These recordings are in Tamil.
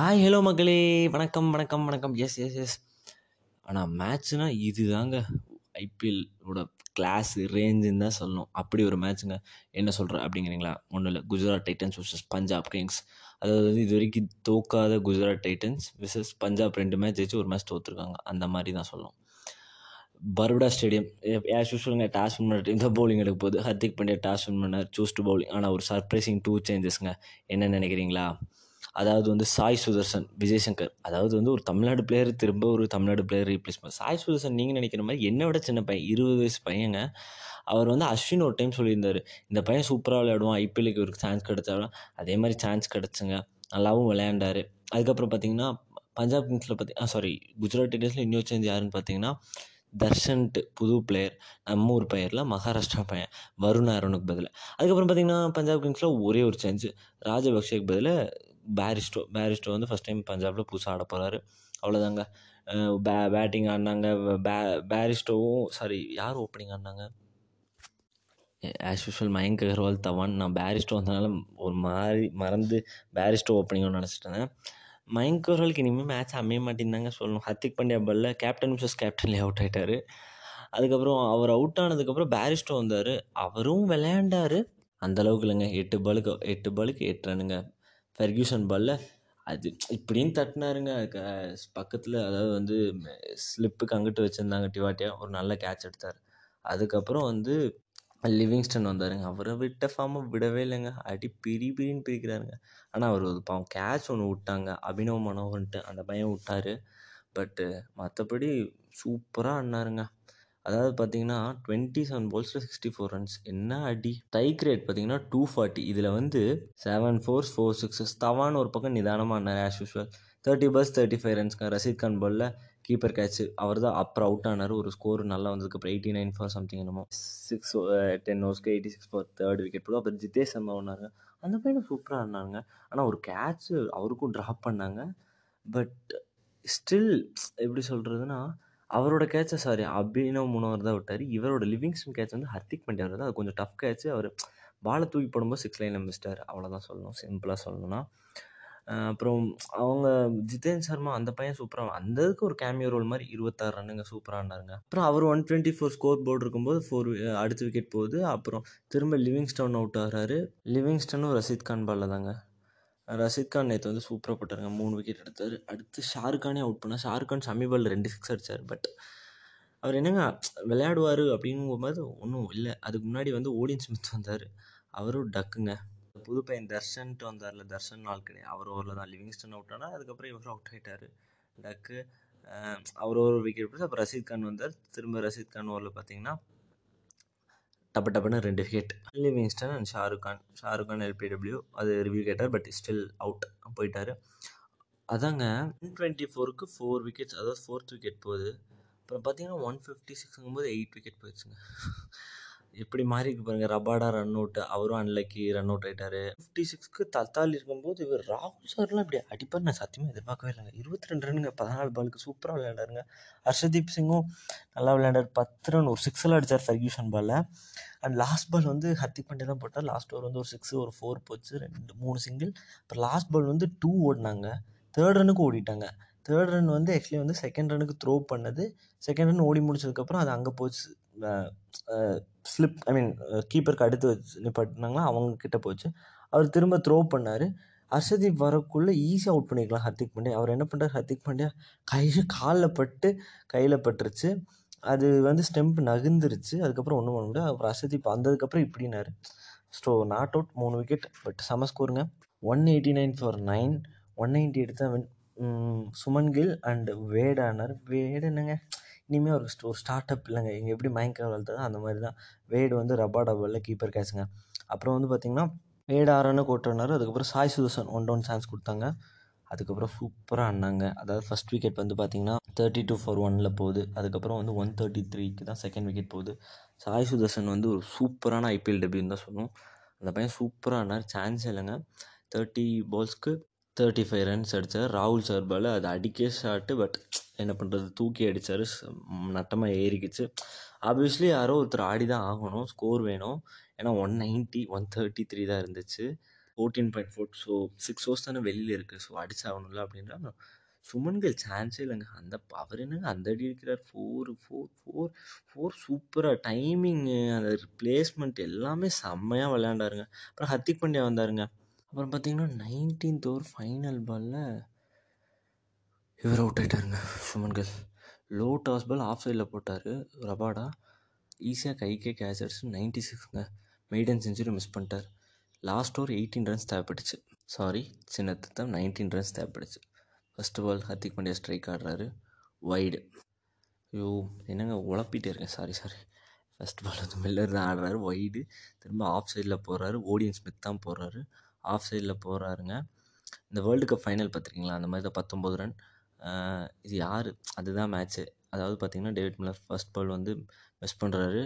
ஹாய் ஹலோ மக்களே. வணக்கம் வணக்கம் வணக்கம். எஸ் எஸ் எஸ் ஆனால் மேட்ச்னா இதுதாங்க. தாங்க ஐபிஎல்லோட கிளாஸ் ரேஞ்சுன்னு தான் சொல்லணும். அப்படி ஒரு மேட்ச்சுங்க என்ன சொல்கிறேன் அப்படிங்கிறீங்களா? ஒன்றும் இல்லை. Gujarat Titans versus Punjab Kings அதாவது இது வரைக்கும் தோக்காத குஜராத் டைட்டன்ஸ் விசஸ் பஞ்சாப் ரெண்டு மேட்ச் ஜெயிச்சு ஒரு மேட்ச் தோற்றுருக்காங்க அந்த மாதிரி தான் சொல்லணும். பரோடா ஸ்டேடியம். ஆஸ் யூஸ்வலுங்க டாஸ் வின் பண்ண இந்த பவுலிங் எடுக்க போகுது. ஹர்திக் பாண்டியா டாஸ் வின் பண்ணார். சூஸ் டு பவுலிங் ஆனால் ஒரு சர்ப்ரைசிங் டூ சேஞ்சஸ்ங்க என்ன நினைக்கிறீங்களா? அதாவது வந்து சாய் சுதர்சன் விஜய் சங்கர். அதாவது வந்து ஒரு தமிழ்நாடு பிளேயர் திரும்ப ஒரு தமிழ்நாடு பிளேயர் ரீப்ளேஸ் பண்ண சாய் சுதர்சன் நீங்கள் நினைக்கிற மாதிரி என்னை விட சின்ன பையன் இருபது வயசு பையங்க. அவர் வந்து அஸ்வின் ஒரு டைம் சொல்லியிருந்தார். இந்த பையன் சூப்பராக விளையாடுவான் ஐபிஎலுக்கு ஒரு சான்ஸ் கிடச்சாலும். அதே மாதிரி சான்ஸ் கிடச்சுங்க. நல்லாவும் விளையாண்டார். அதுக்கப்புறம் பார்த்தீங்கன்னா பஞ்சாப் கிங்ஸில் பார்த்தி ஆ சாரி குஜராத் டைட்டன்ஸில் இன்னொரு சேஞ்ச் யாருன்னு பார்த்தீங்கன்னா தர்ஷன்ட்டு புது பிளேயர் நம்ம ஊர் பெயரில் மகாராஷ்டிரா பையன். வருண் அருணுக்கு பதில். அதுக்கப்புறம் பார்த்தீங்கன்னா பஞ்சாப் கிங்ஸில் ஒரே ஒரு சேஞ்சு ராஜபக்ஷேக்கு பதில் பேரிஸ்டோ பேரிஸ்டோ வந்து ஃபஸ்ட் டைம் பஞ்சாபில் புதுசாக ஆட போகிறாரு அவ்வளோதாங்க பே பேட்டிங் ஆடினாங்க. பே பேரிஸ்டோவும் சாரி யார் ஓப்பனிங் ஆடினாங்க? As usual Mayank Agarwal Dhawan. நான் பேரிஸ்டோ வந்தனால ஒரு மாதிரி மறந்து பேரிஸ்டோ ஓப்பனிங்னு நினச்சிட்டு இருந்தேன். மயங்க் அகர்வாலுக்கு இனிமேல் மேட்ச் அமைய மாட்டேங்குதாங்க சொல்லணும். ஹர்திக் பாண்டியா பல்ல கேப்டன் மிஸ்ஸஸ் கேப்டன்லேயே அவுட் ஆகிட்டார் அதுக்கப்புறம் அவர் அவுட் ஆனதுக்கப்புறம் பேரிஸ்டோ வந்தார். அவரும் விளையாண்டார். அந்தளவுக்கு இல்லைங்க. எட்டு பாலுக்கு எட்டு பாலுக்கு எட்டு ரனுங்க ஃபெர்கியூசன் பாலில். அது இப்படின்னு தட்டினாருங்க. பக்கத்தில் அதாவது வந்து ஸ்லிப்புக்கு அங்கிட்டு வச்சுருந்தாங்க டிவாட்டியா. ஒரு நல்ல கேட்ச் எடுத்தார். அதுக்கப்புறம் வந்து லிவிங்ஸ்டன் வந்தாருங்க. அவரை விட்ட ஃபார்மை விடவே இல்லைங்க. அடி பிரி பிரின்னு பிரிக்கிறாருங்க. ஆனால் அவர் ஒரு பாவம் கேட்ச் ஒன்று விட்டாங்க. அபினவ் மனோகன்ட்டு அந்த பையன் விட்டார். பட்டு மற்றபடி சூப்பராக ஆடினாருங்க. அதாவது பார்த்தீங்கன்னா டுவெண்ட்டி செவன் பால்ஸில் சிக்ஸ்டி ஃபோர் ரன்ஸ் என்ன அடி? ஸ்ட்ரைக் ரேட் பார்த்தீங்கன்னா டூ ஃபார்ட்டி இதில் வந்து seven fours four sixes Dhawan ஒரு பக்கம் நிதானமாக ஆனார் as usual thirty bus thirty five ரன்ஸ்க்கு ரஷீத் கான் பாலில் கீப்பர் கேட்ச் அவர் தான் அப்புறம் அவுட் ஆனார். ஒரு ஸ்கோர் நல்லா வந்ததுக்கப்புறம் எயிட்டி நைன் ஃபார் சம்திங் என்னமோ. Six ten ஓவர்ஸ்க்கு eighty six for third wicket போதும் அப்புறம் ஜிதேஷ் சர்மா ஒன்றாங்க அந்த பையனும் சூப்பராக ஆனாங்க ஆனால் ஒரு கேட்ச் அவருக்கும் ட்ராப் பண்ணாங்க. பட் ஸ்டில் எப்படி சொல்கிறதுனா அவரோட கேட்சை சாரி அபினவ் முனவர் தான் விட்டார். இவரோட லிவிங்ஸ்டன் கேட்ச் வந்து ஹர்திக் பாண்டியா தான் அது கொஞ்சம் டஃப் கேட்ச் அவர் பாலை தூக்கி போடும்போது சிக்ஸ் லைனில் மிஸ்டார் அவ்வளோதான் சொல்லணும். சிம்பிளாக சொல்லணும்னா. அப்புறம் அவங்க ஜிதேன் சர்மா அந்த பையன் சூப்பராக அந்த இதுக்கு ஒரு கேமியோ ரோல் மாதிரி இருபத்தாறு ரன்னுங்க சூப்பராக இருந்தாருங்க அப்புறம் அவர் one twenty four score board இருக்கும்போது ஃபோர் அடுத்த விக்கெட் போகுது. அப்புறம் திரும்ப லிவிங்ஸ்டன் அவுட் ஆகிறாரு. லிவிங்ஸ்டனும் ரஷீத் கான் பாலில் தாங்க. ரஷித் கான் நேற்று வந்து சூப்பராக போட்டாருங்க. மூணு விக்கெட் எடுத்தார். அடுத்து ஷாருக்கானே அவுட் பண்ணால் ஷாருக்கான் கான் பாலில் ரெண்டு சிக்ஸ் அடித்தார் பட் அவர் என்னங்க விளையாடுவார் அப்படிங்கும்போது ஒன்றும் இல்லை. அதுக்கு முன்னாடி வந்து ஓடின் ஸ்மித் வந்தார். அவரும் டக்குங்க புது பையன் தர்ஷன்ட்டு வந்தார்ல தர்ஷன் நாள் கிடையாது. அவர் ஓவரில் தான். லிவிங்ஸ்டன் அவுட் ஆனால் அதுக்கப்புறம் இவர் அவுட் ஆகிட்டார் டக்கு அவர் ஒரு விக்கெட் பிடிச்சி அப்புறம் ரஷீத் கான் வந்தார். திரும்ப ரஷீத் கான் ஓவரில் பார்த்தீங்கன்னா டப்பு டப்புன்னு ரெண்டு wicket Livingstone and Shahrukh Khan Shahrukh Khan LBW அது ரிவ்யூ கேட்டார் பட் ஸ்டில் அவுட் போயிட்டார். அதாங்க ஒன் டுவெண்ட்டி ஃபோருக்கு ஃபோர் விக்கெட்ஸ் அதாவது ஃபோர்த் விக்கெட் போகுது. அப்புறம் பார்த்தீங்கன்னா ஒன் ஃபிஃப்டி சிக்ஸுங்கும்போது எயிட் விக்கெட் போயிடுச்சுங்க. எப்படி மாறி இருக்கு பாருங்க. ரபாடா ரன் அவுட் அவரும் அன்லக்கி ரன் அவுட் ஆயிட்டாரு. ஃபிஃப்டி சிக்ஸ்க்கு தத்தாலி இருக்கும்போது இவர் ராகுல் சார்லாம் இப்படி அடிப்பார் நான் சத்தியமாக எதிர்பார்க்கவே இல்லைங்க. இருபத்தி ரெண்டு ரன்னுங்க பதினாலு பாலுக்கு சூப்பராக விளையாண்டாருங்க. ஹர்ஷதீப் சிங்கும் நல்லா விளையாண்டார். பத்து ரன் ஒரு சிக்ஸில் அடித்தார் ஃபர்கியூஷன் பாலில் அண்ட் லாஸ்ட் பால் வந்து ஹர்திக் பாண்டியா தான் போட்டார். லாஸ்ட் ஓவர் வந்து ஒரு சிக்ஸ் ஒரு ஃபோர் போச்சு. ரெண்டு மூணு சிங்கிள் அப்புறம் லாஸ்ட் பால் வந்து டூ ஓடினாங்க. தேர்ட் ரனுக்கு ஓடிட்டாங்க. தேர்ட் ரன் வந்து ஆக்சுவலி வந்து செகண்ட் ரனுக்கு த்ரோ பண்ணது. செகண்ட் ரன் ஓடி முடிச்சதுக்கப்புறம் அது அங்கே போச்சு. ஸ்லிப் ஐ மீன் கீப்பருக்கு அடுத்து வச்சு நிப்பாட்டினாங்கன்னா அவங்க கிட்ட போச்சு. அவர் திரும்ப த்ரோ பண்ணார். ஹர்ஷதீப் வரக்குள்ளே ஈஸியாக அவுட் பண்ணிக்கலாம் ஹர்திக் பாண்டியா. அவர் என்ன பண்ணுறாரு ஹர்திக் பாண்டியா? கையில் காலில் பட்டு கையில் பட்டுருச்சு. அது வந்து ஸ்டெம்ப் நகுந்துருச்சு அதுக்கப்புறம் ஒன்றும் பண்ண முடியாது அப்புறம் ஹர்ஷதீப் வந்ததுக்கப்புறம் இப்படினாரு ஸோ நாட் அவுட் மூணு விக்கெட் பட் செம ஸ்கோருங்க one eighty nine for nine one ninety எடுத்தால் சுமன் கில் அண்ட் வேடானார் வேடு என்னங்க? இனிமேல் ஒரு ஸ்டோ ஸ்டார்ட் அப் இல்லைங்க. இங்கே எப்படி மயங்க வளர்த்ததோ அந்த மாதிரி தான் வேடு வந்து ரப்பா டபுளில் கீப்பர் கேட்சுங்க அப்புறம் வந்து பார்த்திங்கன்னா வேடு ஆறான கோட்டர்னார் அதுக்கப்புறம் Sai Sudharsan one down chance கொடுத்தாங்க. அதுக்கப்புறம் சூப்பராக ஆனாங்க அதாவது ஃபஸ்ட் விக்கெட் வந்து பார்த்திங்கன்னா தேர்ட்டி டூ ஃபார் ஒனில் போகுது. அதுக்கப்புறம் வந்து ஒன் தேர்ட்டி த்ரீக்கு தான் செகண்ட் விக்கெட் போகுது. சாய் சுதர்சன் வந்து ஒரு சூப்பரான ஐபிஎல் டெபியூன்னு தான் சொல்லணும். அந்த பையன் சூப்பராக ஆனார் சான்ஸ் இல்லைங்க. தேர்ட்டி பால்ஸ்க்கு தேர்ட்டி ஃபைவ் ரன்ஸ் அடித்தார் ராகுல் சர்பால் அது அடிக்கே ஷாட்டு பட் என்ன பண்ணுறது தூக்கி அடித்தார் நட்டமாக ஏறிக்கிச்சு. ஆப்வியஸ்லி யாரோ ஒருத்தர் ஆடி தான் ஆகணும். ஸ்கோர் வேணும். ஏன்னா one ninety one thirty three தான் இருந்துச்சு. Fourteen point four so six hours தானே வெளியில் இருக்குது ஸோ அடிச்சாகணும்ல அப்படின்ற சுமன்கள் சான்ஸே இல்லைங்க. அந்த அவர் என்னங்க? அந்த அடி அடிக்கிறார். ஃபோர் ஃபோர் ஃபோர் ஃபோர் சூப்பராக டைமிங்கு அந்த பிளேஸ்மெண்ட் எல்லாமே செம்மையாக விளையாண்டாருங்க. அப்புறம் ஹர்திக் பாண்டியா வந்தாருங்க. அப்புறம் பார்த்தீங்கன்னா நைன்டீன்த் ஓவர் ஃபைனல் பாலில் இவரை அவுட் ஆகிட்டாருங்க சுமன்கள் லோ டாஸ் பால் ஆஃப் சைடில் போட்டார் ரபாடா. ஈஸியாக கைக்கே கேட்ச் அடிச்சு நைன்ட்டி சிக்ஸ்ங்க மெய்டன் செஞ்சுரி மிஸ் பண்ணிட்டார். லாஸ்ட் ஓவர் எயிட்டீன் ரன்ஸ் தேவைப்பட்டுச்சு. சாரி சின்ன தான் நைன்டீன் ரன்ஸ் தேவைப்பட்டுச்சு. First ball Hardik Pandya strike ஆடுறாரு. வைடு ஐயோ என்னங்க உழப்பிட்டே இருக்கேன். சாரி சாரி ஃபஸ்ட் பால் வந்து மில்லர் தான் ஆடுறாரு. வைடு திரும்ப ஆஃப் சைடில் போகிறாரு ஓடியன் ஸ்மித் தான் போடுறாரு ஆஃப் சைடில் போகிறாருங்க இந்த வேர்ல்டு கப் ஃபைனல் பார்த்துருக்கீங்களா? அந்த மாதிரி தான் பத்தொம்போது ரன் இது யார்? அதுதான் மேட்ச்சு அதாவது பார்த்திங்கன்னா டேவிட் மில்லர் ஃபர்ஸ்ட் பால் வந்து மிஸ் பண்ணுறாரு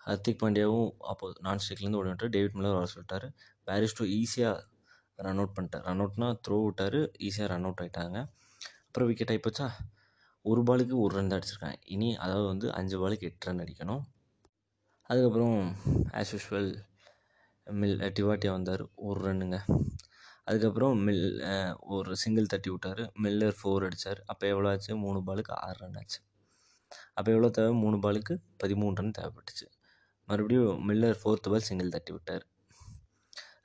ஹர்திக் பாண்டியாவும் அப்போது நான் ஸ்ட்ரைக்லேருந்து ஓடி வந்துட்டு டேவிட் மில்லர் வர சொல்லிட்டாரு. பேரிஸ்டோ ஈஸியாக ரன் அவுட் பண்ணிட்டார். ரன் அவுட்னா த்ரோ விட்டார். ஈஸியாக ரன் அவுட் ஆகிட்டாங்க அப்புறம் விக்கெட் ஆகிப்போச்சா ஒரு பாலுக்கு ஒரு ரன் தான் அடிச்சிருக்காங்க. இனி அதாவது வந்து அஞ்சு பாலுக்கு எட்டு ரன் அடிக்கணும். அதுக்கப்புறம் ஆஸ் யூஷுவல் மில் டிவாட்டியா வந்தார். ஒரு ரன்னுங்க அதுக்கப்புறம் மில் ஒரு சிங்கிள் தட்டி விட்டார். மில்லர் ஃபோர் அடித்தார் அப்போ எவ்வளோ ஆச்சு? மூணு பாலுக்கு ஆறு ரன் ஆச்சு. அப்போ எவ்வளோ தேவை? மூணு பாலுக்கு பதிமூணு ரன் தேவைப்பட்டுச்சு. மறுபடியும் மில்லர் ஃபோர்த்து பால் சிங்கிள் தட்டி விட்டார்.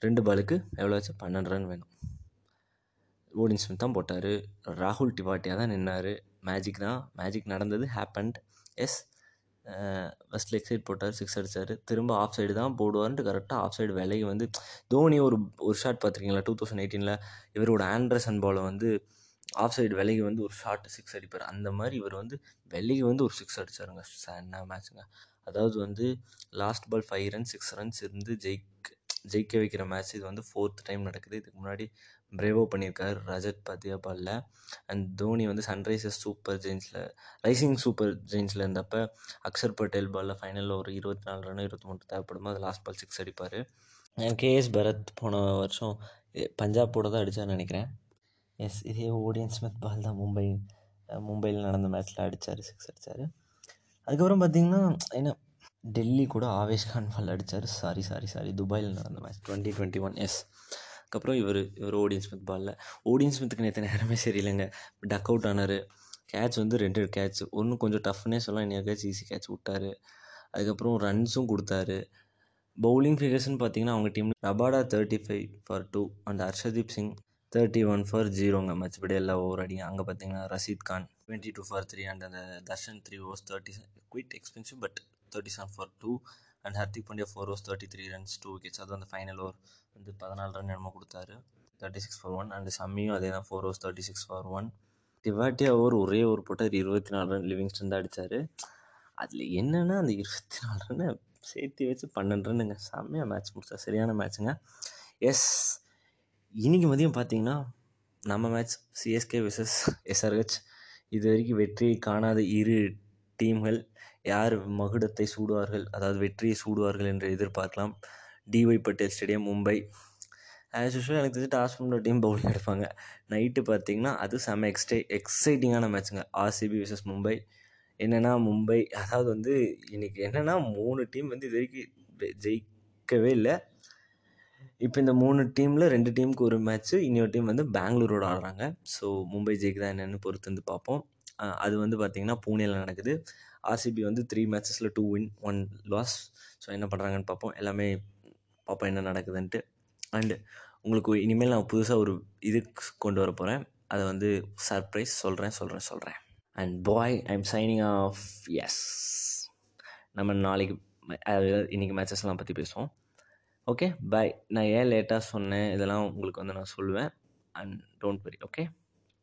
ரெண்டு பாலுக்கு எவ்வளோ ஆச்சு? பன்னெண்டு ரன் வேணும். ஓடின் ஸ்மித் தான் போட்டார். ராகுல் டிபாட்டியாக தான் நின்னார். மேஜிக் தான். மேஜிக் நடந்தது. Happened yes first leg side போட்டார் சிக்ஸ் அடித்தார் திரும்ப ஆஃப் சைடு தான் போடுவார்ன்ட்டு கரெக்டாக ஆஃப் சைடு விலகி வந்து தோனி ஒரு ஒரு ஷாட் பார்த்துருக்கீங்களா டூ தௌசண்ட் எயிட்டீனில் இவரோட ஆண்ட்ரசன் பாலை வந்து ஆஃப் சைடு விலகி வந்து ஒரு ஷாட் சிக்ஸ் அடிப்பார். அந்த மாதிரி இவர் வந்து வெளியே வந்து ஒரு சிக்ஸ் அடித்தாருங்க என்ன மேட்ச்சுங்க அதாவது வந்து last ball five runs six runs இருந்து ஜெயிக் ஜெயிக்க வைக்கிற மேட்ச் இது வந்து ஃபோர்த் டைம் நடக்குது. இதுக்கு முன்னாடி பிரேவோ பண்ணியிருக்காரு ரஜத் பாத்தியா பாலில் அண்ட் தோனி வந்து சன்ரைசர்ஸ் சூப்பர் ஜெயின்ஸில் ரைசிங் சூப்பர் ஜெயின்ஸில் இருந்தப்போ அக்ஷர் பட்டேல் பாலில் ஃபைனலில் ஒரு இருபத்தி நாலு ரன் இருபத்தி மூணு தேவைப்படும் அது லாஸ்ட் பால் சிக்ஸ் அடிப்பார். கேஎஸ் பரத் போன வருஷம் பஞ்சாபோட தான் அடித்தார்னு நினைக்கிறேன். எஸ் இதே ஓடியன் ஸ்மித் பால் தான் மும்பை மும்பையில் நடந்த மேட்ச்சில் அடித்தார் சிக்ஸ் அடித்தார் அதுக்கப்புறம் பார்த்திங்கன்னா என்ன டெல்லி கூட ஆவேஷ் கான் பால் அடித்தார் சாரி சாரி சாரி துபாயில் நடந்த match twenty twenty one yes அதுக்கப்புறம் இவர் இவர் ஓடியன் ஸ்மித் பாலில் ஓடியன் ஸ்மித்துக்கு நேற்று நேரமே சரியில்லைங்க டக் அவுட் ஆனார். கேட்ச் வந்து ரெண்டு கேட்ச் ஒன்று கொஞ்சம் டஃப்னே சொல்லலாம் இன்னொரு கேட்ச் ஈஸி கேட்ச் விட்டார். அதுக்கப்புறம் ரன்ஸும் கொடுத்தாரு. பவுலிங் ஃபிகர்ஸ்னு பார்த்தீங்கன்னா அவங்க team Rabada thirty five for two and Harshdeep Singh thirty one for ஜீரோங்க மற்றபடி எல்லா ஓவர் அடிங்க. அங்கே பார்த்தீங்கன்னா Rashid Khan twenty two for three and அந்த Darshan three overs thirty quite expensive but thirty seven for two and Hardik Pandya four overs thirty three runs two wickets அது அந்த ஃபைனல் ஓவர் வந்து பதினாலு ரன் என்னமோ கொடுத்தாரு. Thirty six for one and சம்மியும் அதே தான் four overs thirty six for one Tewatia over ஒரே ஓவர் போட்டார் இருபத்தி நாலு ரன் லிவிங்ஸ்டன் தான் அடித்தார் அதில் என்னென்னா அந்த இருபத்தி நாலு ரன்னை சேர்த்து வச்சு பன்னெண்டு ரன்னுங்க செம்மையாக மேட்ச் முடிச்சா சரியான மேட்ச்சுங்க எஸ் இன்றைக்கி மதியம் பார்த்தீங்கன்னா நம்ம மேட்ச் சிஎஸ்கே விசஸ் எஸ்ஆர்ஹெச் இது வரைக்கும் வெற்றியை காணாத இரு டீம்கள் யார் மகுடத்தை சூடுவார்கள்? அதாவது வெற்றியை சூடுவார்கள் என்று எதிர்பார்க்கலாம். DY Patel stadium Mumbai. As usual எனக்கு தெரிஞ்சு டாஸ் பண்ணுற டீம் பவுலிங் எடுப்பாங்க. நைட்டு பார்த்தீங்கன்னா அது செம எக்ஸ்டே எக்ஸைட்டிங்கான மேட்ச்சுங்க ஆர்சிபி விசஸ் மும்பை. என்னென்னா மும்பை அதாவது வந்து இன்றைக்கி என்னென்னா மூணு டீம் வந்து இது வரைக்கும் ஜெயிக்கவே இல்லை. இப்போ இந்த மூணு டீமில் ரெண்டு டீமுக்கு ஒரு மேட்ச்சு இன்னொரு டீம் வந்து பெங்களூரோட ஆடுறாங்க. ஸோ மும்பை ஜெயிக்குதா என்னென்னு பொறுத்து வந்து பார்ப்போம். அது வந்து பார்த்திங்கன்னா பூனேயில் நடக்குது. ஆர்சிபி வந்து three மேட்சஸில் two win one loss so என்ன பண்ணுறாங்கன்னு பார்ப்போம். எல்லாமே பார்ப்போம் என்ன நடக்குதுன்ட்டு. அண்டு உங்களுக்கு இனிமேல் நான் புதுசாக ஒரு இது கொண்டு வர போகிறேன் அதை வந்து சர்ப்ரைஸ் சொல்கிறேன் சொல்கிறேன் சொல்கிறேன் and bye I am signing off yes நம்ம நாளைக்கு இன்றைக்கி மேட்சஸ்லாம் பற்றி பேசுவோம். ஓகே பாய் நான் ஏன் லேட்டாக சொன்னேன்? இதெல்லாம் உங்களுக்கு வந்து நான் சொல்லுவேன். And don't worry okay